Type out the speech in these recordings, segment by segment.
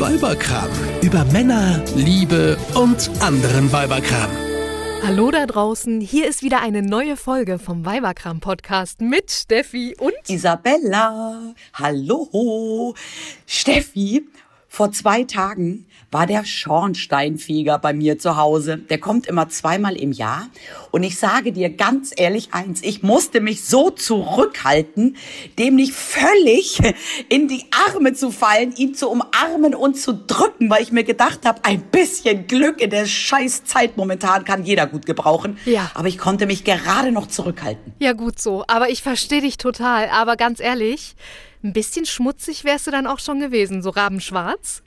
Weiberkram. Über Männer, Liebe und anderen Weiberkram. Hallo da draußen, hier ist wieder eine neue Folge vom Weiberkram Podcast mit Steffi und Isabella. Hallo. Steffi, vor zwei Tagen war der Schornsteinfeger bei mir zu Hause. Der kommt immer zweimal im Jahr. Und ich sage dir ganz ehrlich eins, ich musste mich so zurückhalten, dem nicht völlig in die Arme zu fallen, ihn zu umarmen und zu drücken, weil ich mir gedacht habe, ein bisschen Glück in der scheiß Zeit momentan kann jeder gut gebrauchen. Ja. Aber ich konnte mich gerade noch zurückhalten. Ja, gut so, aber ich verstehe dich total. Aber ganz ehrlich, ein bisschen schmutzig wärst du dann auch schon gewesen, so rabenschwarz.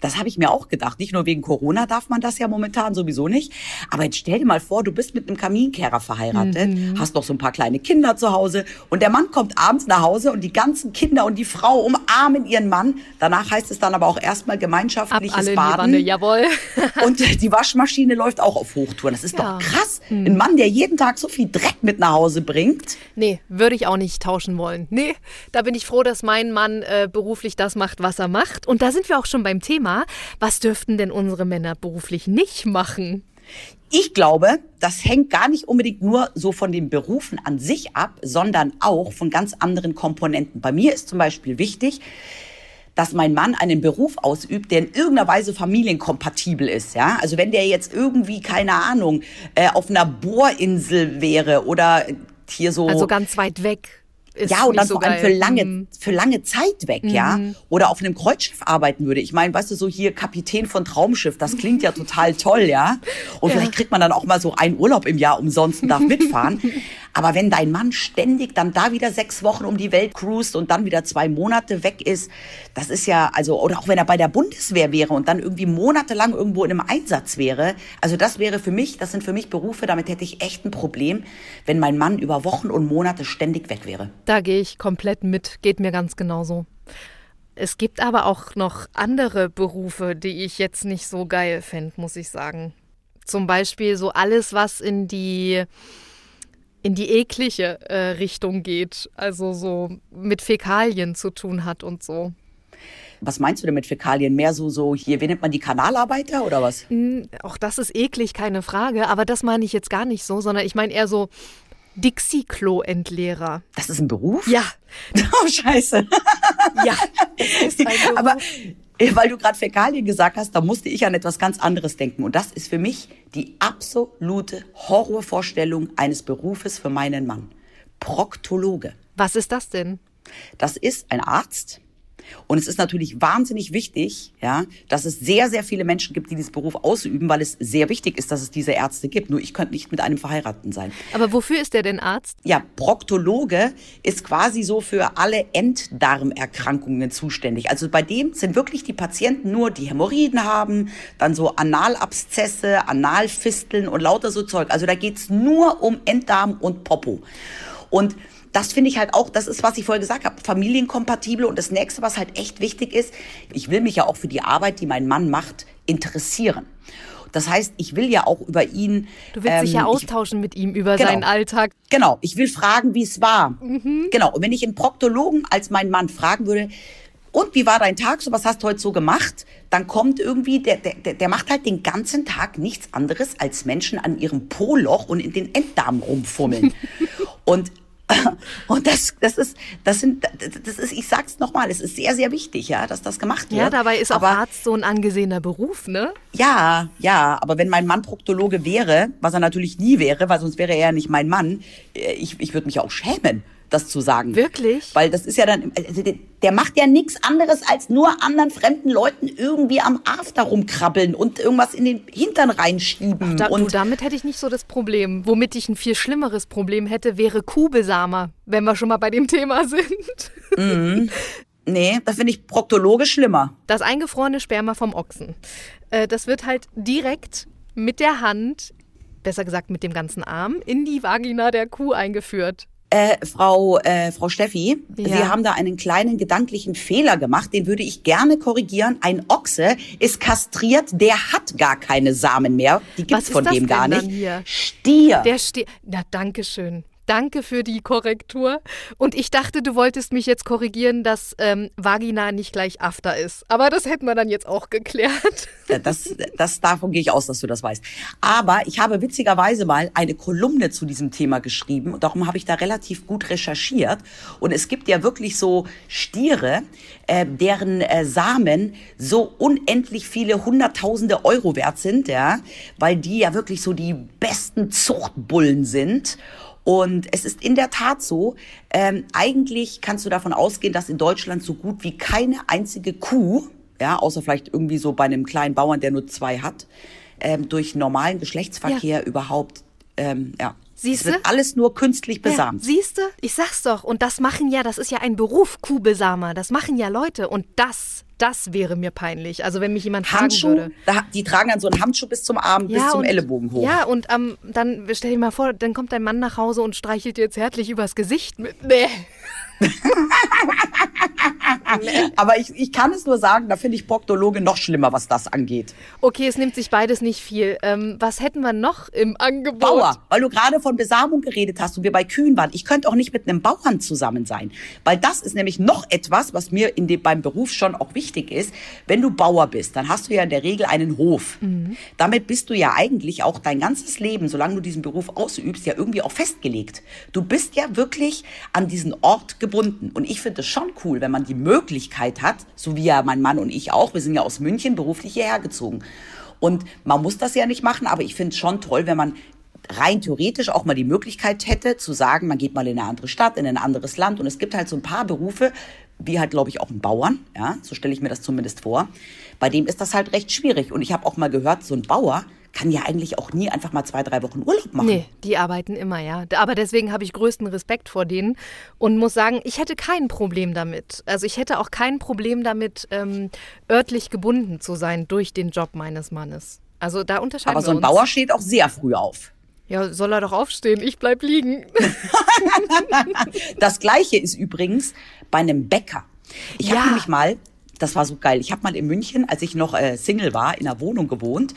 Das habe ich mir auch gedacht. Nicht nur wegen Corona darf man das ja momentan sowieso nicht. Aber jetzt stell dir mal vor, du bist mit einem Kaminkehrer verheiratet, hast noch so ein paar kleine Kinder zu Hause und der Mann kommt abends nach Hause und die ganzen Kinder und die Frau umarmen ihren Mann. Danach heißt es dann aber auch erstmal gemeinschaftliches Baden. Jawohl. Und die Waschmaschine läuft auch auf Hochtouren. Das ist Ja. doch krass. Ein Mann, der jeden Tag so viel Dreck mit nach Hause bringt. Nee, würde ich auch nicht tauschen wollen. Nee, da bin ich froh, dass mein Mann äh, beruflich das macht, was er macht. Und da sind wir auch schon beim Thema. Was dürften denn unsere Männer beruflich nicht machen? Ich glaube, das hängt gar nicht unbedingt nur so von den Berufen an sich ab, sondern auch von ganz anderen Komponenten. Bei mir ist zum Beispiel wichtig, dass mein Mann einen Beruf ausübt, der in irgendeiner Weise familienkompatibel ist. Ja, also wenn der jetzt irgendwie keine Ahnung äh, auf einer Bohrinsel wäre oder hier so Also ganz weit weg. Ist ja, und dann so vor allem geil. für lange, Mhm. für lange Zeit weg, ja. Oder auf einem Kreuzschiff arbeiten würde. Ich meine, weißt du, so hier Kapitän von Traumschiff, das klingt ja total toll, ja. Und Ja. vielleicht kriegt man dann auch mal so einen Urlaub im Jahr umsonst und darf mitfahren. Aber wenn dein Mann ständig dann da wieder sechs Wochen um die Welt cruist und dann wieder zwei Monate weg ist, das ist ja, also, oder auch wenn er bei der Bundeswehr wäre und dann irgendwie monatelang irgendwo in einem Einsatz wäre. Also das wäre für mich, das sind für mich Berufe, damit hätte ich echt ein Problem, wenn mein Mann über Wochen und Monate ständig weg wäre. Da gehe ich komplett mit, geht mir ganz genauso. Es gibt aber auch noch andere Berufe, die ich jetzt nicht so geil fände, muss ich sagen. Zum Beispiel so alles, was in die, in die eklige äh, Richtung geht. Also so mit Fäkalien zu tun hat und so. Was meinst du denn mit Fäkalien? Mehr so, so hier, wie nennt man die Kanalarbeiter oder was? Auch das ist eklig, keine Frage. Aber das meine ich jetzt gar nicht so, sondern ich meine eher so Dixie-Klo-Entleerer. Das ist ein Beruf? Ja, Oh, scheiße. ja. Aber äh, weil du gerade Fäkalien gesagt hast, da musste ich an etwas ganz anderes denken. Und das ist für mich die absolute Horrorvorstellung eines Berufes für meinen Mann. Proktologe. Was ist das denn? Das ist ein Arzt. Und es ist natürlich wahnsinnig wichtig, ja, dass es sehr, sehr viele Menschen gibt, die diesen Beruf ausüben, weil es sehr wichtig ist, dass es diese Ärzte gibt. Nur ich könnte nicht mit einem Verheirateten sein. Aber wofür ist der denn Arzt? Ja, Proktologe ist quasi so für alle Enddarmerkrankungen zuständig. Also bei dem sind wirklich die Patienten nur, die Hämorrhoiden haben, dann so Analabszesse, Analfisteln und lauter so Zeug. Also da geht's nur um Enddarm und Popo. Und das finde ich halt auch, das ist, was ich vorher gesagt habe, familienkompatibel. Und das nächste, was halt echt wichtig ist, ich will mich ja auch für die Arbeit, die mein Mann macht, interessieren. Das heißt, ich will ja auch über ihn. Du willst dich ja ähm, ich- austauschen mit ihm über Genau. seinen Alltag. Genau, ich will fragen, wie es war. Genau, und wenn ich einen Proktologen als meinen Mann fragen würde, und wie war dein Tag, so was hast du heute so gemacht, dann kommt irgendwie, der, der, der- der macht halt den ganzen Tag nichts anderes, als Menschen an ihrem Po-Loch und in den Enddarm rumfummeln. und und das, das ist, das sind, das ist, ich sag's nochmal, es ist sehr, sehr wichtig, ja, dass das gemacht wird. Ja, dabei ist auch Aber Arzt so ein angesehener Beruf, ne? ja, ja, aber wenn mein Mann Proktologe wäre, was er natürlich nie wäre, weil sonst wäre er ja nicht mein Mann, äh, ich, ich würde mich auch schämen, das zu sagen. Wirklich? Weil das ist ja dann, also der, macht ja nichts anderes, als nur anderen fremden Leuten irgendwie am After rumkrabbeln und irgendwas in den Hintern reinschieben. Da, du, und damit hätte ich nicht so das Problem. Womit ich ein viel schlimmeres Problem hätte, wäre Kuhbesamer, wenn wir schon mal bei dem Thema sind. nee, das finde ich Proktologe schlimmer. Das eingefrorene Sperma vom Ochsen. Äh, das wird halt direkt mit der Hand, besser gesagt mit dem ganzen Arm, in die Vagina der Kuh eingeführt. Äh, Frau, äh, Frau Steffi, Ja. Sie haben da einen kleinen gedanklichen Fehler gemacht, den würde ich gerne korrigieren. Ein Ochse ist kastriert, der hat gar keine Samen mehr. Die gibt's von dem gar nicht. Stier. Der steht. Na, danke schön. Danke für die Korrektur. Und ich dachte, du wolltest mich jetzt korrigieren, dass ähm, Vagina nicht gleich After ist. Aber das hätten wir dann jetzt auch geklärt. Das, das, davon gehe ich aus, dass du das weißt. Aber ich habe witzigerweise mal eine Kolumne zu diesem Thema geschrieben. Darum habe ich da relativ gut recherchiert. Und es gibt ja wirklich so Stiere, äh, deren äh, Samen so unendlich viele Hunderttausende Euro wert sind, ja, weil die ja wirklich so die besten Zuchtbullen sind. Und es ist in der Tat so, ähm, eigentlich kannst du davon ausgehen, dass in Deutschland so gut wie keine einzige Kuh, ja, außer vielleicht irgendwie so bei einem kleinen Bauern, der nur zwei hat, ähm, durch normalen Geschlechtsverkehr ja. überhaupt, ähm, ja, Siehst du? alles nur künstlich besamt. Ja, Siehst du? Ich sag's doch. Und das machen ja, das ist ja ein Beruf, Kuhbesamer. Das machen ja Leute. Und das, das wäre mir peinlich. Also wenn mich jemand Handschuh, fragen würde. Da, die tragen dann so einen Handschuh bis zum Arm, Ja, bis zum und- Ellenbogen hoch. Ja, und ähm, dann stell dir mal vor, dann kommt dein Mann nach Hause und streichelt dir jetzt herzlich übers Gesicht mit. Nee. Aber ich, ich kann es nur sagen, da finde ich Proktologe noch schlimmer, was das angeht. Okay, es nimmt sich beides nicht viel. Ähm, was hätten wir noch im Angebot? Bauer, weil du gerade von Besamung geredet hast und wir bei Kühen waren. Ich könnte auch nicht mit einem Bauern zusammen sein, weil das ist nämlich noch etwas, was mir in dem, beim Beruf schon auch wichtig ist. Wenn du Bauer bist, dann hast du ja in der Regel einen Hof. Damit bist du ja eigentlich auch dein ganzes Leben, solange du diesen Beruf ausübst, ja irgendwie auch festgelegt. Du bist ja wirklich an diesen Ort gebunden. Und ich finde es schon cool, wenn man die Möglichkeit hat, so wie ja mein Mann und ich auch, wir sind ja aus München beruflich hierher gezogen. Und man muss das ja nicht machen, aber ich finde es schon toll, wenn man rein theoretisch auch mal die Möglichkeit hätte, zu sagen, man geht mal in eine andere Stadt, in ein anderes Land. Und es gibt halt so ein paar Berufe, wie halt, glaube ich, auch ein Bauern, ja, so stelle ich mir das zumindest vor. Bei dem ist das halt recht schwierig. Und ich habe auch mal gehört, so ein Bauer kann ja eigentlich auch nie einfach mal zwei, drei Wochen Urlaub machen. Nee, die arbeiten immer, ja. Aber deswegen habe ich größten Respekt vor denen und muss sagen, ich hätte kein Problem damit. Also ich hätte auch kein Problem damit, ähm, örtlich gebunden zu sein durch den Job meines Mannes. Also da unterscheiden Aber so ein. Bauer steht auch sehr früh auf. Ja, soll er doch aufstehen, ich bleib liegen. Das gleiche ist übrigens bei einem Bäcker. Ich Ja. habe nämlich mal, das war so geil, ich habe mal in München, als ich noch äh, Single war, in einer Wohnung gewohnt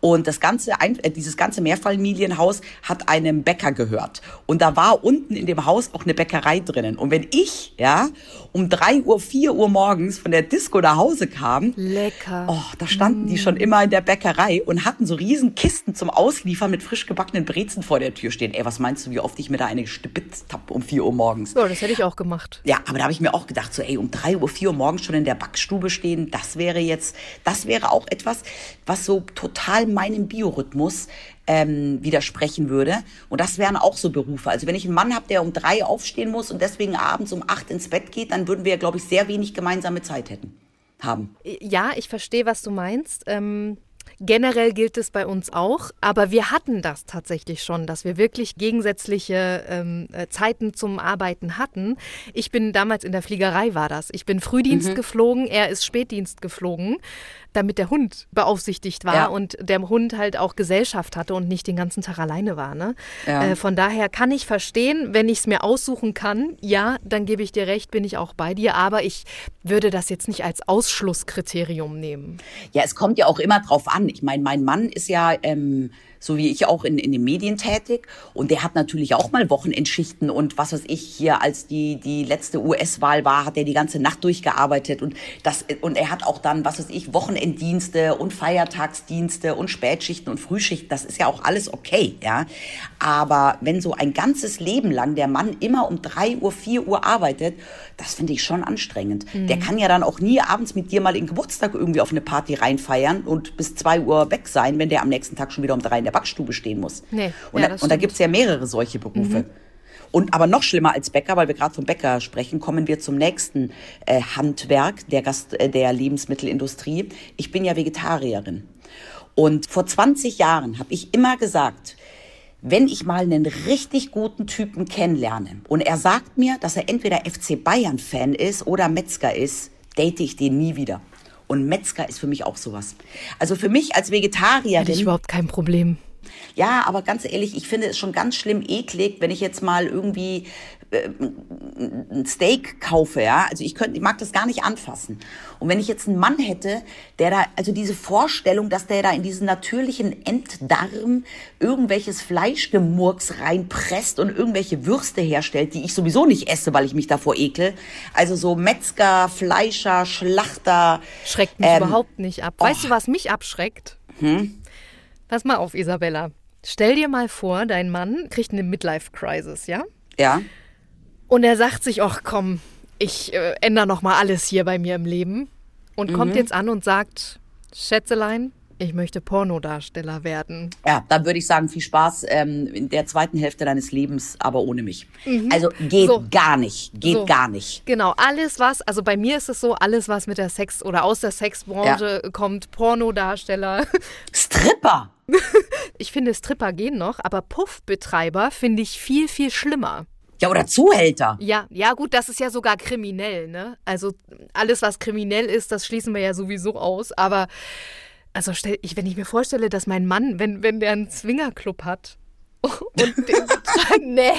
und das ganze, ein, äh, dieses ganze Mehrfamilienhaus hat einem Bäcker gehört und da war unten in dem Haus auch eine Bäckerei drinnen und wenn ich, ja, um drei Uhr, vier Uhr morgens von der Disco nach Hause kam, Lecker. Oh, da standen die schon immer in der Bäckerei und hatten so riesen Kisten zum Ausliefern mit frisch gebackenen Brezen vor der Tür stehen. Ey, was meinst du, wie oft ich mir da eine gespitzt hab um 4 Uhr morgens? So, das hätte ich auch gemacht. Ja, aber da habe ich mir auch gedacht, so ey, um 3 Uhr, 4 Uhr morgens schon in der Backstube stehen, das wäre jetzt, das wäre auch etwas, was so total meinem Biorhythmus ähm, widersprechen würde. Und das wären auch so Berufe. Also wenn ich einen Mann habe, der um drei aufstehen muss und deswegen abends um acht ins Bett geht, dann würden wir, glaube ich, sehr wenig gemeinsame Zeit hätten. Haben. Ja, ich verstehe, was du meinst. Ähm, generell gilt es bei uns auch, aber wir hatten das tatsächlich schon, dass wir wirklich gegensätzliche ähm, äh, Zeiten zum Arbeiten hatten. Ich bin damals in der Fliegerei war das. Ich bin Frühdienst geflogen, er ist Spätdienst geflogen, damit der Hund beaufsichtigt war Ja. und der Hund halt auch Gesellschaft hatte und nicht den ganzen Tag alleine war. Ne? Ja. Äh, von daher kann ich verstehen, wenn ich es mir aussuchen kann, ja, dann gebe ich dir recht, bin ich auch bei dir, aber ich würde das jetzt nicht als Ausschlusskriterium nehmen. Ja, es kommt ja auch immer drauf an. Ich meine, mein Mann ist ja, ähm, so wie ich auch in, in den Medien tätig und der hat natürlich auch mal Wochenendschichten und was weiß ich hier, als die, die letzte US-Wahl war, hat er die ganze Nacht durchgearbeitet und das, und er hat auch dann, was weiß ich, Wochenenddienste und Feiertagsdienste und Spätschichten und Frühschichten. Das ist ja auch alles okay, ja. Aber wenn so ein ganzes Leben lang der Mann immer um drei Uhr, vier Uhr arbeitet, das finde ich schon anstrengend. Der kann ja dann auch nie abends mit dir mal in Geburtstag irgendwie auf eine Party reinfeiern und bis zwei Uhr weg sein, wenn der am nächsten Tag schon wieder um drei in der Backstube stehen muss. Nee, und, ja, da, und da stimmt. gibt's ja mehrere solche Berufe. Und aber noch schlimmer als Bäcker, weil wir gerade vom Bäcker sprechen, kommen wir zum nächsten äh, Handwerk der, Gast, äh, der Lebensmittelindustrie. Ich bin ja Vegetarierin. Und vor 20 Jahren habe ich immer gesagt, wenn ich mal einen richtig guten Typen kennenlerne und er sagt mir, dass er entweder FC Bayern-Fan ist oder Metzger ist, date ich den nie wieder. Und Metzger ist für mich auch sowas. Also für mich als Hätte ich überhaupt kein Problem. Ja, aber ganz ehrlich, ich finde es schon ganz schlimm eklig, wenn ich jetzt mal irgendwie ein Steak kaufe, ja. Also ich könnte, ich mag das gar nicht anfassen. Und wenn ich jetzt einen Mann hätte, der da, also diese Vorstellung, dass der da in diesen natürlichen Enddarm irgendwelches Fleischgemurks reinpresst und irgendwelche Würste herstellt, die ich sowieso nicht esse, weil ich mich davor ekel. Also so Metzger, Fleischer, Schlachter. Schreckt mich ähm, überhaupt nicht ab. Weißt oh. du, was mich abschreckt? Hm? Pass mal auf, Isabella. Stell dir mal vor, dein Mann kriegt eine Midlife-Crisis, ja? Ja. Und er sagt sich, ach komm, ich äh, ändere noch mal alles hier bei mir im Leben. Und mhm. kommt jetzt an und sagt, Schätzelein, ich möchte Pornodarsteller werden. Ja, dann würde ich sagen, viel Spaß ähm, in der zweiten Hälfte deines Lebens, aber ohne mich. Mhm. Also geht so. gar nicht, geht so. gar nicht. Genau, alles was, also bei mir ist es so, alles was mit der Sex- oder aus der Sexbranche ja. kommt, Pornodarsteller. Stripper! ich finde, Stripper gehen noch, aber Puffbetreiber finde ich viel, viel schlimmer. Ja, oder Zuhälter. Ja, ja, gut, das ist ja sogar kriminell, ne? Also alles, was kriminell ist, das schließen wir ja sowieso aus. Aber also stell, ich, wenn ich mir vorstelle, dass mein Mann, wenn, wenn der einen Zwingerclub hat und den, nee,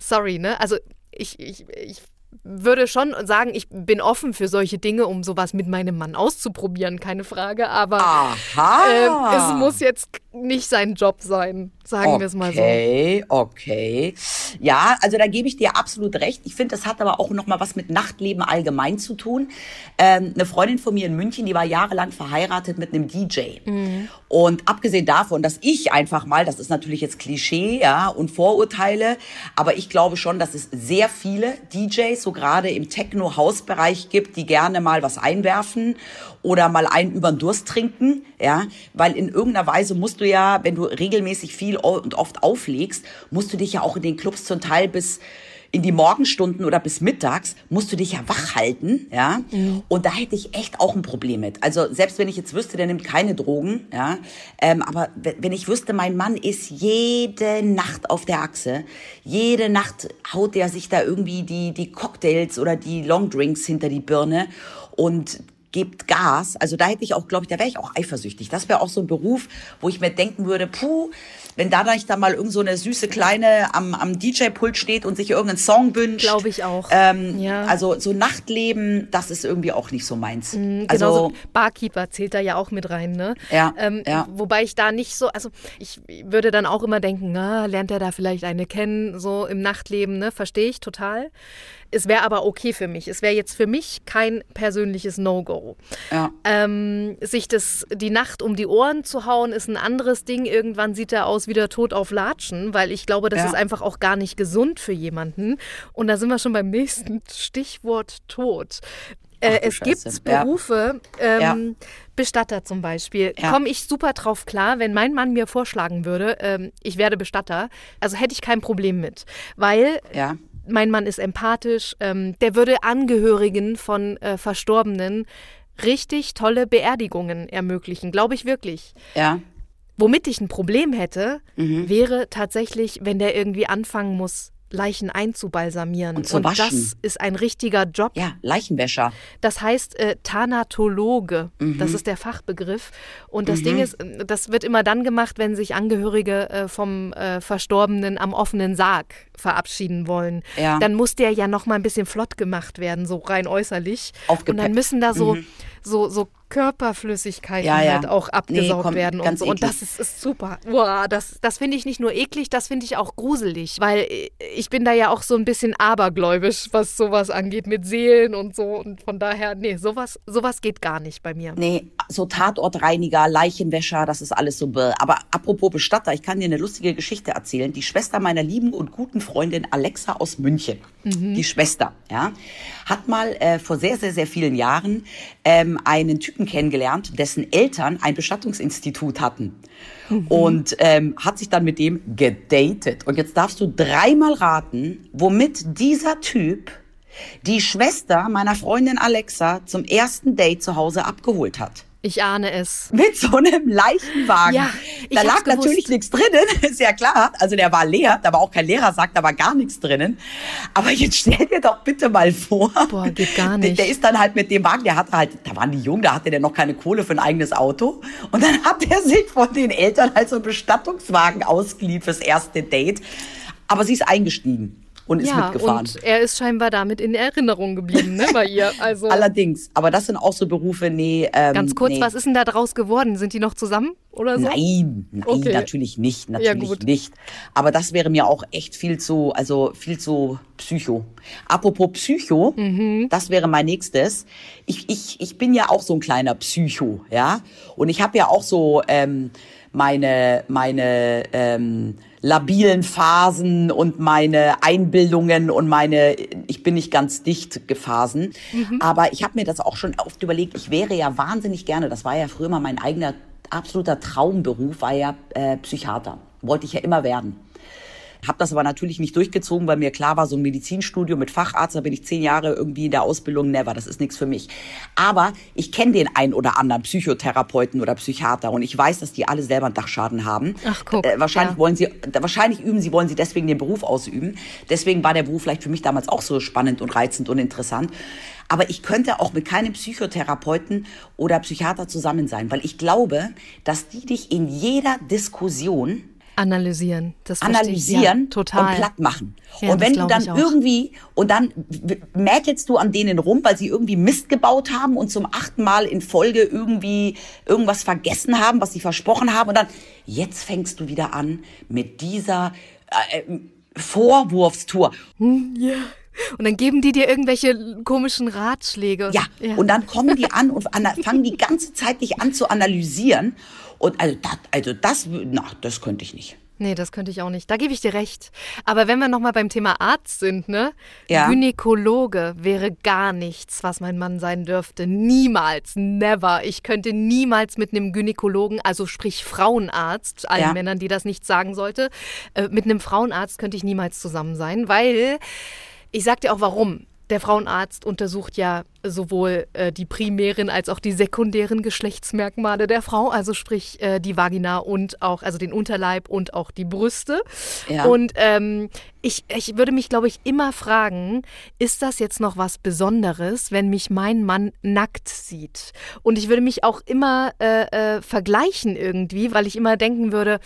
sorry, ne? Also ich, ich, ich würde schon sagen, ich bin offen für solche Dinge, um sowas mit meinem Mann auszuprobieren, keine Frage. Aber äh, es muss jetzt nicht sein Job sein, sagen okay, wir es mal so. Okay, okay. Ja, also da gebe ich dir absolut recht. Ich finde, das hat aber auch noch mal was mit Nachtleben allgemein zu tun. Ähm, eine Freundin von mir in München, die war jahrelang verheiratet mit einem DJ. Mhm. Und abgesehen davon, dass ich einfach mal, das ist natürlich jetzt Klischee, ja, und Vorurteile, aber ich glaube schon, dass es sehr viele DJs, so gerade im Techno-Haus-Bereich gibt, die gerne mal was einwerfen oder mal einen über den Durst trinken, ja, weil in irgendeiner Weise musst du ja, wenn du regelmäßig viel und oft auflegst, musst du dich ja auch in den Clubs zum Teil bis in die Morgenstunden oder bis mittags musst du dich ja wach halten, ja. Mhm. Und da hätte ich echt auch ein Problem mit. Also selbst wenn ich jetzt wüsste, der nimmt keine Drogen, ja. Ähm, aber wenn ich wüsste, mein Mann ist jede Nacht auf der Achse, jede Nacht haut er sich da irgendwie die, die Cocktails oder die Longdrinks hinter die Birne und gibt Gas. Also da hätte ich auch, glaube ich, da wäre ich auch eifersüchtig. Das wäre auch so ein Beruf, wo ich mir denken würde, puh, wenn da nicht da mal irgend so eine süße Kleine am, am DJ-Pult steht und sich irgendeinen Song wünscht. Glaube ich auch. Ähm, ja. Also so Nachtleben, das ist irgendwie auch nicht so meins. Mhm, also so Barkeeper zählt da ja auch mit rein, ne? Ja, ähm, ja. Wobei ich da nicht so, also ich würde dann auch immer denken, na, lernt er da vielleicht eine kennen, so im Nachtleben, ne? Verstehe ich total. Es wäre aber okay für mich. Es wäre jetzt für mich kein persönliches No-Go. Ja. Ähm, sich das, die Nacht um die Ohren zu hauen, ist ein anderes Ding. Irgendwann sieht er aus wie der Tod auf Latschen, weil ich glaube, das ja. ist einfach auch gar nicht gesund für jemanden. Und da sind wir schon beim nächsten Stichwort Tod. Äh, es gibt Berufe, ja. ähm, ja. Bestatter zum Beispiel. Ja. Komme ich super drauf klar, wenn mein Mann mir vorschlagen würde, ähm, ich werde Bestatter, also hätte ich kein Problem mit. Weil mein Mann ist empathisch, ähm, der würde Angehörigen von äh, Verstorbenen richtig tolle Beerdigungen ermöglichen, glaube ich wirklich. Ja. Womit ich ein Problem hätte, mhm. wäre tatsächlich, wenn der irgendwie anfangen muss, Leichen einzubalsamieren. Und, zu und das ist ein richtiger Job. Ja, Leichenwäscher. Das heißt äh, Thanatologe. Mhm. Das ist der Fachbegriff. Und das mhm. Ding ist, äh, das wird immer dann gemacht, wenn sich Angehörige äh, vom äh, Verstorbenen am offenen Sarg verabschieden wollen. Ja. Dann muss der ja noch mal ein bisschen flott gemacht werden, so rein äußerlich. Und dann müssen da so, mhm. So, so Körperflüssigkeiten ja, ja. halt auch abgesaugt nee, komm, werden und so. Eklig. Und das ist, ist super. Boah, das, das finde ich nicht nur eklig, das finde ich auch gruselig, weil ich bin da ja auch so ein bisschen abergläubisch, was sowas angeht mit Seelen und so. Und von daher, nee, sowas, sowas geht gar nicht bei mir. Nee, so Tatortreiniger, Leichenwäscher, das ist alles so. Bäh. Aber apropos Bestatter, ich kann dir eine lustige Geschichte erzählen. Die Schwester meiner lieben und guten Freundin Alexa aus München, mhm. die Schwester, ja, hat mal äh, vor sehr, sehr, sehr vielen Jahren ähm, einen Typen kennengelernt, dessen Eltern ein Bestattungsinstitut hatten. Mhm. Und ähm, hat sich dann mit dem gedatet. Und jetzt darfst du dreimal raten, womit dieser Typ die Schwester meiner Freundin Alexa zum ersten Date zu Hause abgeholt hat. Ich ahne es. Mit so einem Leichenwagen. Ja, da lag gewusst. natürlich nichts drinnen, ist ja klar. Also der war leer, da war auch kein Lehrer, sagt, da war gar nichts drinnen. Aber jetzt stell dir doch bitte mal vor. Boah, geht gar Der, nicht. der ist dann halt mit dem Wagen, der hatte halt, da waren die jung, da hatte der noch keine Kohle für ein eigenes Auto. Und dann hat er sich von den Eltern halt so einen Bestattungswagen ausgeliehen fürs erste Date. Aber sie ist eingestiegen und ist ja, mitgefahren. und er ist scheinbar damit in Erinnerung geblieben, ne, bei ihr. Also Allerdings, aber das sind auch so Berufe, nee. Ähm, ganz kurz, nee. was ist denn da draus geworden? Sind die noch zusammen oder so? Nein, nein, Okay. natürlich nicht, Ja, natürlich gut. nicht. Aber das wäre mir auch echt viel zu, also viel zu Psycho. Apropos Psycho, Mhm. das wäre mein nächstes. Ich, ich, ich bin ja auch so ein kleiner Psycho, ja. Und ich habe ja auch so ähm, meine, meine ähm, labilen Phasen und meine Einbildungen und meine, ich bin nicht ganz dicht Phasen. Mhm. Aber ich habe mir das auch schon oft überlegt, ich wäre ja wahnsinnig gerne, das war ja früher mal mein eigener absoluter Traumberuf, war ja äh, Psychiater. Wollte ich ja immer werden. Habe das aber natürlich nicht durchgezogen, weil mir klar war, so ein Medizinstudium mit Facharzt, da bin ich zehn Jahre irgendwie in der Ausbildung, never, das ist nichts für mich. Aber ich kenne den ein oder anderen Psychotherapeuten oder Psychiater und ich weiß, dass die alle selber einen Dachschaden haben. Ach, guck, Äh, wahrscheinlich ja. wollen sie, wahrscheinlich üben sie, wollen sie deswegen den Beruf ausüben. Deswegen war der Beruf vielleicht für mich damals auch so spannend und reizend und interessant. Aber ich könnte auch mit keinem Psychotherapeuten oder Psychiater zusammen sein, weil ich glaube, dass die dich in jeder Diskussion Analysieren. Das analysieren. Ja, total. und platt machen. Ja, und wenn du dann irgendwie, und dann mäkelst du an denen rum, weil sie irgendwie Mist gebaut haben und zum achten Mal in Folge irgendwie irgendwas vergessen haben, was sie versprochen haben. Und dann, jetzt fängst du wieder an mit dieser äh, Vorwurfstour. Und dann geben die dir irgendwelche komischen Ratschläge. Ja, und dann kommen die an und fangen die ganze Zeit dich an zu analysieren. Und also das, also das, na, das könnte ich nicht. Nee, das könnte ich auch nicht. Da gebe ich dir recht. Aber wenn wir nochmal beim Thema Arzt sind, ne? Ja. Gynäkologe wäre gar nichts, was mein Mann sein dürfte. Niemals, never. Ich könnte niemals mit einem Gynäkologen, also sprich Frauenarzt, allen Ja. Männern, die das nicht sagen sollte, äh, mit einem Frauenarzt könnte ich niemals zusammen sein, weil ich sag dir auch warum. Der Frauenarzt untersucht ja sowohl äh, die primären als auch die sekundären Geschlechtsmerkmale der Frau, also sprich äh, die Vagina und auch, also den Unterleib und auch die Brüste. Ja. Und ähm, ich, ich würde mich, glaube ich, immer fragen, ist das jetzt noch was Besonderes, wenn mich mein Mann nackt sieht? Und ich würde mich auch immer äh, äh, vergleichen irgendwie, weil ich immer denken würde,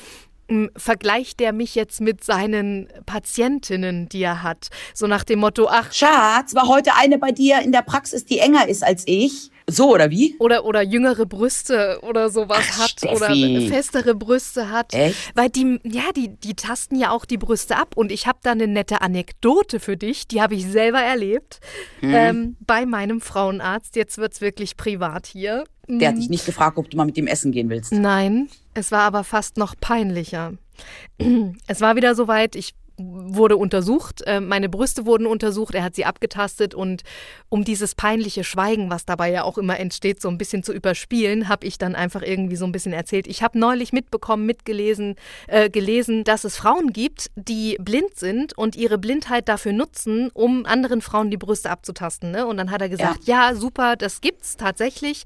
vergleicht der mich jetzt mit seinen Patientinnen, die er hat? So nach dem Motto, ach, Schatz, war heute eine bei dir in der Praxis, die enger ist als ich? So, oder wie? oder, oder jüngere Brüste oder sowas Ach, hat Steffi. oder festere Brüste hat. Echt? Weil die, ja, die, die tasten ja auch die Brüste ab. Und ich habe da eine nette Anekdote für dich, die habe ich selber erlebt Mhm. ähm, bei meinem Frauenarzt. Jetzt wird's wirklich privat hier. Der hat dich nicht gefragt, ob du mal mit dem essen gehen willst. Nein, es war aber fast noch peinlicher. Es war wieder soweit, ich wurde untersucht, äh, meine Brüste wurden untersucht, er hat sie abgetastet und um dieses peinliche Schweigen, was dabei ja auch immer entsteht, so ein bisschen zu überspielen, habe ich dann einfach irgendwie so ein bisschen erzählt. Ich habe neulich mitbekommen, mitgelesen, äh, gelesen, dass es Frauen gibt, die blind sind und ihre Blindheit dafür nutzen, um anderen Frauen die Brüste abzutasten. Ne? Und dann hat er gesagt, ja, super, das gibt's tatsächlich,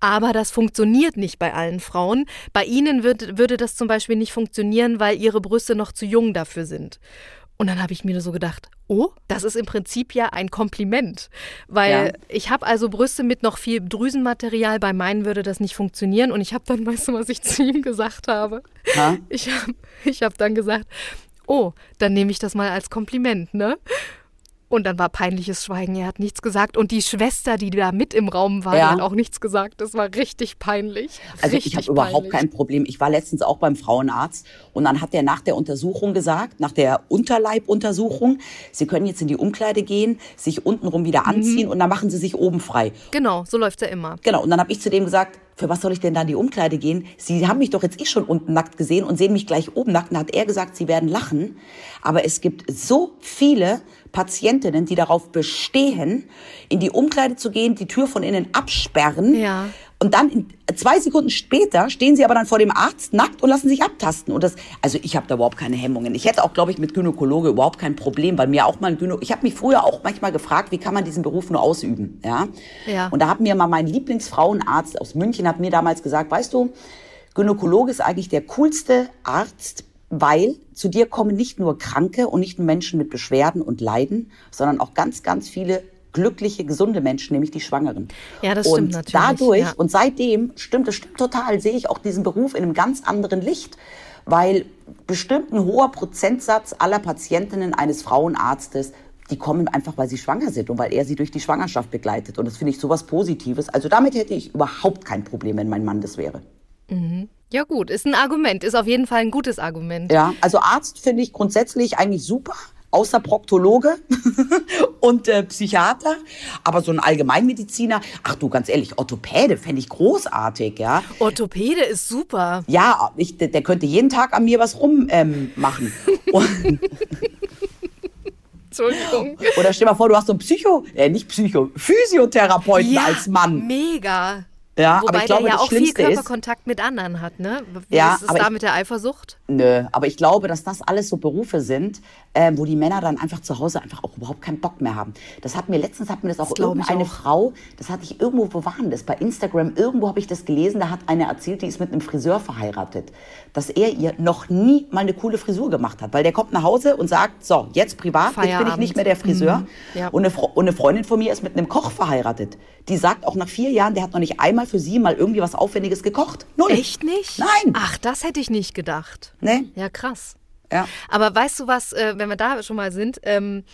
aber das funktioniert nicht bei allen Frauen. Bei ihnen wird, würde das zum Beispiel nicht funktionieren, weil ihre Brüste noch zu jung dafür sind. Und dann habe ich mir so gedacht, oh, das ist im Prinzip ja ein Kompliment, weil Ja. ich habe also Brüste mit noch viel Drüsenmaterial, bei meinen würde das nicht funktionieren und ich habe dann, weißt du, was ich zu ihm gesagt habe? Ha? Ich habe ich hab dann gesagt, oh, dann nehme ich das mal als Kompliment, ne? Und dann war peinliches Schweigen, er hat nichts gesagt. Und die Schwester, die da mit im Raum war, Ja. hat auch nichts gesagt. Das war richtig peinlich. Also richtig ich habe überhaupt kein Problem. Ich war letztens auch beim Frauenarzt und dann hat er nach der Untersuchung gesagt, nach der Unterleibuntersuchung, Sie können jetzt in die Umkleide gehen, sich untenrum Mhm. wieder anziehen und dann machen Sie sich oben frei. Genau, so läuft's ja immer. Genau, und dann habe ich zu dem gesagt, für was soll ich denn da in die Umkleide gehen? Sie haben mich doch jetzt eh schon unten nackt gesehen und sehen mich gleich oben nackt. Und hat er gesagt, Sie werden lachen. Aber es gibt so viele Patientinnen, die darauf bestehen, in die Umkleide zu gehen, die Tür von innen absperren Ja. Und dann zwei Sekunden später stehen sie aber dann vor dem Arzt nackt und lassen sich abtasten. Und das, also ich habe da überhaupt keine Hemmungen. Ich hätte auch, glaube ich, mit Gynäkologe überhaupt kein Problem, weil mir auch mal ein Gynäkologe, ich habe mich früher auch manchmal gefragt, wie kann man diesen Beruf nur ausüben, ja? Ja. Und da hat mir mal mein Lieblingsfrauenarzt aus München hat mir damals gesagt, weißt du, Gynäkologe ist eigentlich der coolste Arzt, weil zu dir kommen nicht nur Kranke und nicht nur Menschen mit Beschwerden und Leiden, sondern auch ganz, ganz viele glückliche, gesunde Menschen, nämlich die Schwangeren. Ja, das und stimmt natürlich, Dadurch, ja. und seitdem stimmt, das stimmt total, sehe ich auch diesen Beruf in einem ganz anderen Licht, weil bestimmt ein hoher Prozentsatz aller Patientinnen eines Frauenarztes die kommen einfach, weil sie schwanger sind und weil er sie durch die Schwangerschaft begleitet. Und das finde ich sowas Positives. Also damit hätte ich überhaupt kein Problem, wenn mein Mann das wäre. Ja gut, ist ein Argument, ist auf jeden Fall ein gutes Argument. Ja, also Arzt finde ich grundsätzlich eigentlich super, außer Proktologe und äh, Psychiater. Aber so ein Allgemeinmediziner, ach du, ganz ehrlich, Orthopäde fände ich großartig, ja. Orthopäde ist super. Ja, ich, der der könnte jeden Tag an mir was rum ähm, machen. Entschuldigung. oder stell mal vor, du hast so einen Psycho, äh, nicht Psycho, Physiotherapeuten Ja, als Mann. Mega. Ja, Wobei aber ich glaube, der ja das auch viel Schlimmste ist, Körperkontakt mit anderen hat, ne? Wie Ja, ist es da mit der Eifersucht? Nö, aber ich glaube, dass das alles so Berufe sind, äh, wo die Männer dann einfach zu Hause einfach auch überhaupt keinen Bock mehr haben. Das hat mir letztens hat mir das auch ich irgendeine auch. Frau, das hatte ich irgendwo, wo war denn das? Bei Instagram, irgendwo habe ich das gelesen, da hat eine erzählt, die ist mit einem Friseur verheiratet, dass er ihr noch nie mal eine coole Frisur gemacht hat, weil der kommt nach Hause und sagt, so, jetzt privat, jetzt bin ich Feierabend. nicht mehr der Friseur. Mhm, ja. Und, eine, und eine Freundin von mir ist mit einem Koch verheiratet. Die sagt auch nach vier Jahren, der hat noch nicht einmal für sie mal irgendwie was Aufwendiges gekocht. Null. Echt nicht? Nein. Ach, das hätte ich nicht gedacht. Nee. Ja, krass. Ja. Aber weißt du was, äh, wenn wir da schon mal sind, ähm,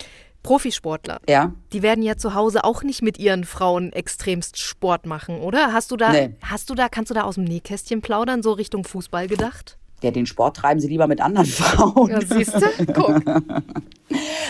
Profisportler, Ja. die werden ja zu Hause auch nicht mit ihren Frauen extremst Sport machen, oder? Hast du da, Nee. hast du da, kannst du da aus dem Nähkästchen plaudern, so Richtung Fußball gedacht? Ja, den Sport treiben sie lieber mit anderen Frauen. Ja, siehst du? Guck.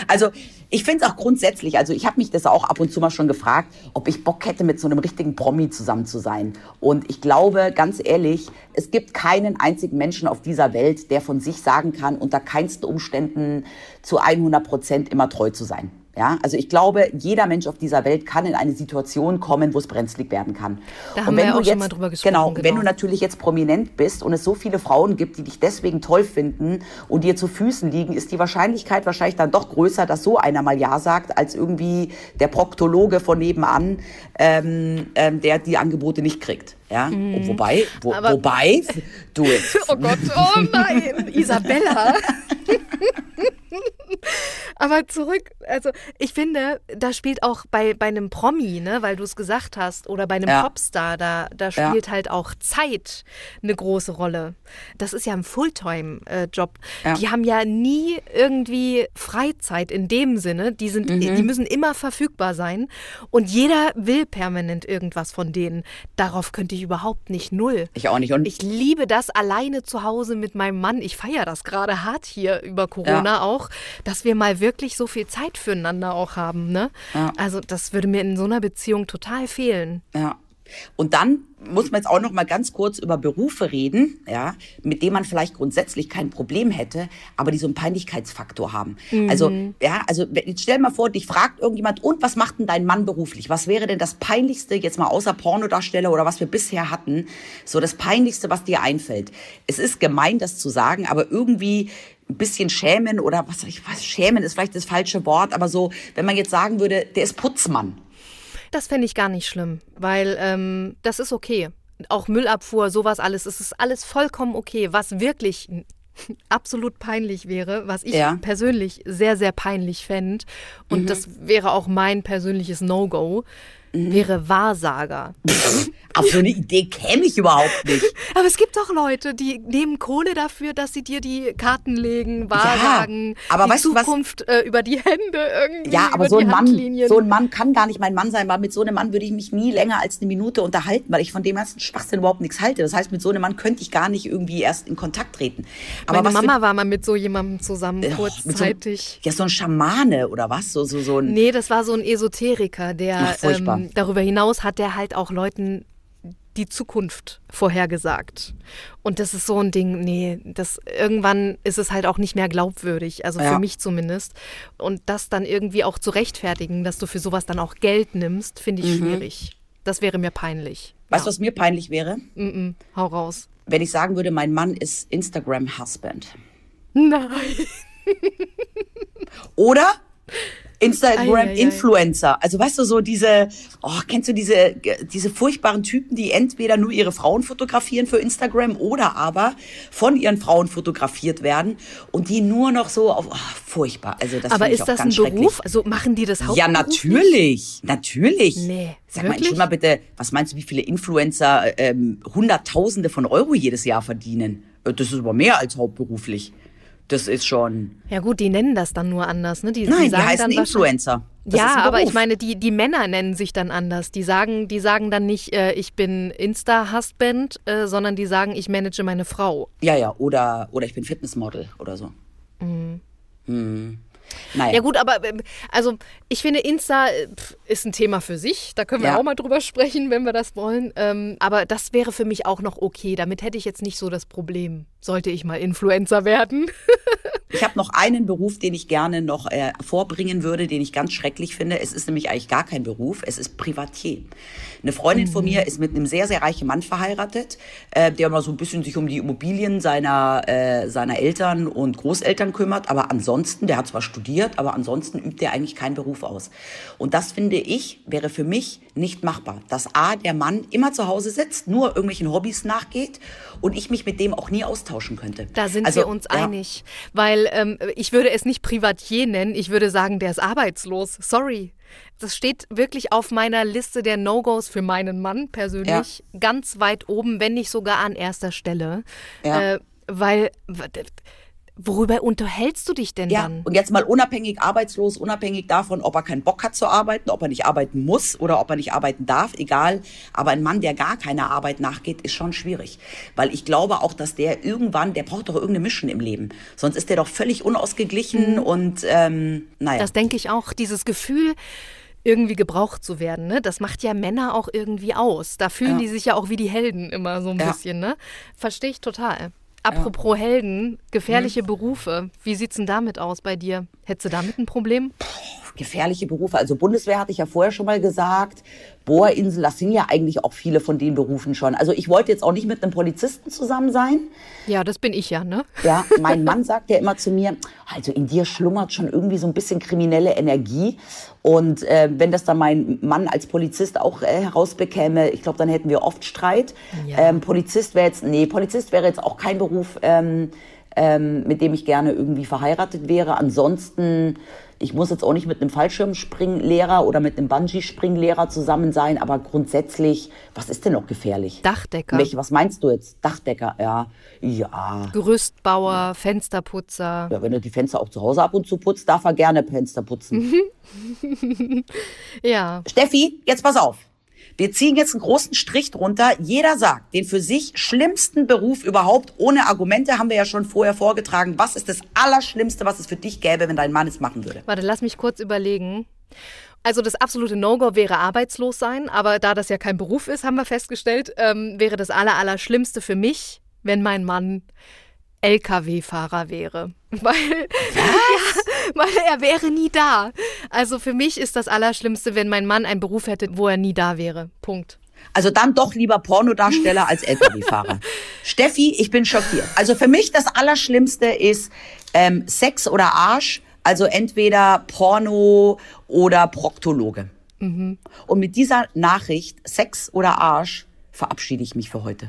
Also ich finde es auch grundsätzlich, also ich habe mich das auch ab und zu mal schon gefragt, ob ich Bock hätte, mit so einem richtigen Promi zusammen zu sein. Und ich glaube, ganz ehrlich, es gibt keinen einzigen Menschen auf dieser Welt, der von sich sagen kann, unter keinsten Umständen zu 100 Prozent immer treu zu sein. Ja, also ich glaube, jeder Mensch auf dieser Welt kann in eine Situation kommen, wo es brenzlig werden kann. Da haben und wir wenn ja du auch schon jetzt, mal drüber gesprochen, Genau, wenn genau. du natürlich jetzt prominent bist und es so viele Frauen gibt, die dich deswegen toll finden und dir zu Füßen liegen, ist die Wahrscheinlichkeit wahrscheinlich dann doch größer, dass so einer mal Ja sagt, als irgendwie der Proktologe von nebenan, ähm, ähm, der die Angebote nicht kriegt. Ja, und wobei, wo, Mhm. Wobei, du Oh Gott, oh nein, Isabella. Aber zurück, also ich finde, da spielt auch bei, bei einem Promi, ne, weil du es gesagt hast, oder bei einem Ja. Popstar, da, da Ja. spielt halt auch Zeit eine große Rolle. Das ist ja ein Fulltime-Job. Ja. Die haben ja nie irgendwie Freizeit in dem Sinne. Die, sind, Mhm. die müssen immer verfügbar sein. Und jeder will permanent irgendwas von denen. Darauf könnte ich überhaupt nicht null. ich auch nicht. Und Ich liebe das alleine zu Hause mit meinem Mann. Ich feiere das gerade hart hier über Corona Ja. auch, dass wir mal wirklich so viel Zeit füreinander auch haben. Ne? Ja. Also das würde mir in so einer Beziehung total fehlen. Ja. Und dann muss man jetzt auch noch mal ganz kurz über Berufe reden, ja, mit denen man vielleicht grundsätzlich kein Problem hätte, aber die so einen Peinlichkeitsfaktor haben. Also, ja, also jetzt stell dir mal vor, dich fragt irgendjemand, und was macht denn dein Mann beruflich? Was wäre denn das Peinlichste, jetzt mal außer Pornodarsteller oder was wir bisher hatten, so das Peinlichste, was dir einfällt? Es ist gemein, das zu sagen, aber irgendwie ein bisschen schämen oder was ich weiß, schämen ist vielleicht das falsche Wort, aber so, wenn man jetzt sagen würde, der ist Putzmann. Das fände ich gar nicht schlimm, weil ähm, das ist okay. Auch Müllabfuhr, sowas alles, es ist alles vollkommen okay. Was wirklich absolut peinlich wäre, was ich Ja. persönlich sehr, sehr peinlich fände, und das wäre auch mein persönliches No-Go, wäre Wahrsager. Auf so eine Idee käme ich überhaupt nicht. Aber es gibt doch Leute, die nehmen Kohle dafür, dass sie dir die Karten legen, wahrsagen, aber die weißt du was? Zukunft äh, über die Hände irgendwie, Ja, aber so ein Mann, so ein Mann kann gar nicht mein Mann sein, weil mit so einem Mann würde ich mich nie länger als eine Minute unterhalten, weil ich von dem ganzen Schwachsinn überhaupt nichts halte. Das heißt, mit so einem Mann könnte ich gar nicht irgendwie erst in Kontakt treten. Aber Meine Mama war mal mit so jemandem zusammen, für, oh, mit so, kurzzeitig. ja, so ein Schamane oder was? So, so, so ein, Nee, das war so ein Esoteriker, der Ach, furchtbar. ähm, darüber hinaus hat der halt auch Leuten die Zukunft vorhergesagt. Und das ist so ein Ding, nee, das irgendwann ist es halt auch nicht mehr glaubwürdig, also Ja. für mich zumindest. Und das dann irgendwie auch zu rechtfertigen, dass du für sowas dann auch Geld nimmst, finde Mhm. ich schwierig. Das wäre mir peinlich. Weißt du, was mir peinlich wäre? Mm -mm, hau raus. Wenn ich sagen würde, mein Mann ist Instagram-Husband. Nein. Oder Instagram-Influencer. Also weißt du, so diese, oh, kennst du diese, diese furchtbaren Typen, die entweder nur ihre Frauen fotografieren für Instagram oder aber von ihren Frauen fotografiert werden und die nur noch so auf, oh, furchtbar. Also das aber ist das ein Beruf? Also machen die das Ja, natürlich. Natürlich. Nee. Sag mal, schon mal bitte, was meinst du, wie viele Influencer ähm, Hunderttausende von Euro jedes Jahr verdienen? Äh, das ist aber mehr als hauptberuflich. Das ist schon. Ja gut, die nennen das dann nur anders, ne? Die, Nein, die, sagen die heißen dann Influencer. Das ja, aber ich meine, die, die Männer nennen sich dann anders. Die sagen, die sagen dann nicht, äh, ich bin Insta-Husband, äh, sondern die sagen, ich manage meine Frau. Ja, ja, oder, oder ich bin Fitnessmodel oder so. Mhm. Naja. Ja gut, aber ähm, also ich finde, Insta äh, ist ein Thema für sich. Da können wir Ja. auch mal drüber sprechen, wenn wir das wollen. Ähm, aber das wäre für mich auch noch okay. Damit hätte ich jetzt nicht so das Problem. Sollte ich mal Influencer werden. Ich habe noch einen Beruf, den ich gerne noch äh, vorbringen würde, den ich ganz schrecklich finde. Es ist nämlich eigentlich gar kein Beruf, es ist Privatier. Eine Freundin von mir ist mit einem sehr, sehr reichen Mann verheiratet, äh, der mal so ein bisschen sich um die Immobilien seiner, äh, seiner Eltern und Großeltern kümmert. Aber ansonsten, der hat zwar studiert, aber ansonsten übt er eigentlich keinen Beruf aus. Und das finde ich, wäre für mich nicht machbar. Dass A, der Mann immer zu Hause sitzt, nur irgendwelchen Hobbys nachgeht und ich mich mit dem auch nie austauschen könnte. Da sind Also, wir uns ja. einig. Weil ähm, ich würde es nicht Privatier nennen, ich würde sagen, der ist arbeitslos. Sorry. Das steht wirklich auf meiner Liste der No-Gos für meinen Mann persönlich ganz weit oben, wenn nicht sogar an erster Stelle. Ja. Äh, weil, worüber unterhältst du dich denn Ja, dann? und jetzt mal unabhängig arbeitslos, unabhängig davon, ob er keinen Bock hat zu arbeiten, ob er nicht arbeiten muss oder ob er nicht arbeiten darf, egal. Aber ein Mann, der gar keiner Arbeit nachgeht, ist schon schwierig. Weil ich glaube auch, dass der irgendwann, der braucht doch irgendeine Mission im Leben. Sonst ist der doch völlig unausgeglichen und ähm, naja. Das denke ich auch, dieses Gefühl, irgendwie gebraucht zu werden, ne? Das macht ja Männer auch irgendwie aus. Da fühlen Ja. die sich ja auch wie die Helden immer so ein Ja. bisschen, ne? Verstehe ich total. Apropos Helden, gefährliche Mhm. Berufe. Wie sieht's denn damit aus bei dir? Hättest du damit ein Problem? Gefährliche Berufe. Also Bundeswehr hatte ich ja vorher schon mal gesagt. Bohrinsel, das sind ja eigentlich auch viele von den Berufen schon. Also ich wollte jetzt auch nicht mit einem Polizisten zusammen sein. Ja, das bin ich ja, ne? Ja, mein Mann sagt ja immer zu mir, also in dir schlummert schon irgendwie so ein bisschen kriminelle Energie. Und äh, wenn das dann mein Mann als Polizist auch äh, herausbekäme, ich glaube, dann hätten wir oft Streit. Ja. Ähm, Polizist wäre jetzt, nee, Polizist wäre jetzt auch kein Beruf, ähm, ähm, mit dem ich gerne irgendwie verheiratet wäre. Ansonsten, ich muss jetzt auch nicht mit einem Fallschirmspringlehrer oder mit einem Bungee-Springlehrer zusammen sein, aber grundsätzlich, was ist denn noch gefährlich? Dachdecker, Welche, was meinst du jetzt? Dachdecker, ja. Ja. Gerüstbauer, Fensterputzer. Ja, wenn er die Fenster auch zu Hause ab und zu putzt, darf er gerne Fenster putzen. Ja, Steffi, jetzt pass auf. Wir ziehen jetzt einen großen Strich drunter. Jeder sagt den für sich schlimmsten Beruf überhaupt. Ohne Argumente haben wir ja schon vorher vorgetragen. Was ist das Allerschlimmste, was es für dich gäbe, wenn dein Mann es machen würde? warte, lass mich kurz überlegen. Also das absolute No-Go wäre arbeitslos sein, aber da das ja kein Beruf ist, haben wir festgestellt, ähm, wäre das aller, Allerschlimmste für mich, wenn mein Mann LKW-Fahrer wäre. Weil, ja, weil er wäre nie da. Also für mich ist das Allerschlimmste, wenn mein Mann einen Beruf hätte, wo er nie da wäre. Punkt. Also dann doch lieber Pornodarsteller als LKW-Fahrer. Steffi, ich bin schockiert. Also für mich das Allerschlimmste ist ähm, Sex oder Arsch. Also entweder Porno oder Proktologe. Und mit dieser Nachricht, Sex oder Arsch, verabschiede ich mich für heute.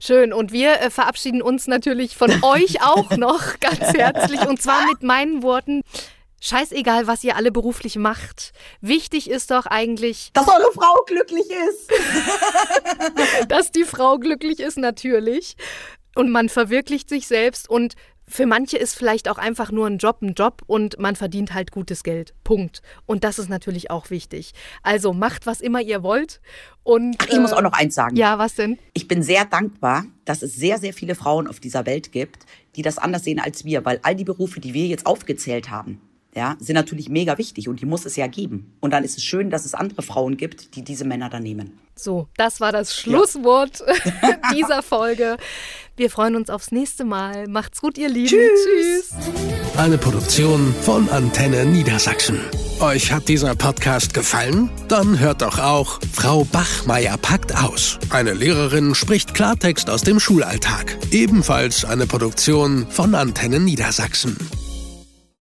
Schön. Und wir äh, verabschieden uns natürlich von euch auch noch ganz herzlich. Und zwar mit meinen Worten. Scheißegal, was ihr alle beruflich macht. Wichtig ist doch eigentlich, Dass eure Frau glücklich ist. dass die Frau glücklich ist, natürlich. Und man verwirklicht sich selbst. Und für manche ist vielleicht auch einfach nur ein Job ein Job und man verdient halt gutes Geld. Punkt. Und das ist natürlich auch wichtig. Also macht, was immer ihr wollt. Und, Ach, ich muss äh, auch noch eins sagen. Ja, was denn? Ich bin sehr dankbar, dass es sehr, sehr viele Frauen auf dieser Welt gibt, die das anders sehen als wir, weil all die Berufe, die wir jetzt aufgezählt haben, ja, sind natürlich mega wichtig und die muss es ja geben. Und dann ist es schön, dass es andere Frauen gibt, die diese Männer dann nehmen. So, das war das Schlusswort dieser Folge. Wir freuen uns aufs nächste Mal. Macht's gut, ihr Lieben. Tschüss. Tschüss. Eine Produktion von Antenne Niedersachsen. Euch hat dieser Podcast gefallen? Dann hört doch auch Frau Bachmeier packt aus. Eine Lehrerin spricht Klartext aus dem Schulalltag. Ebenfalls eine Produktion von Antennen Niedersachsen.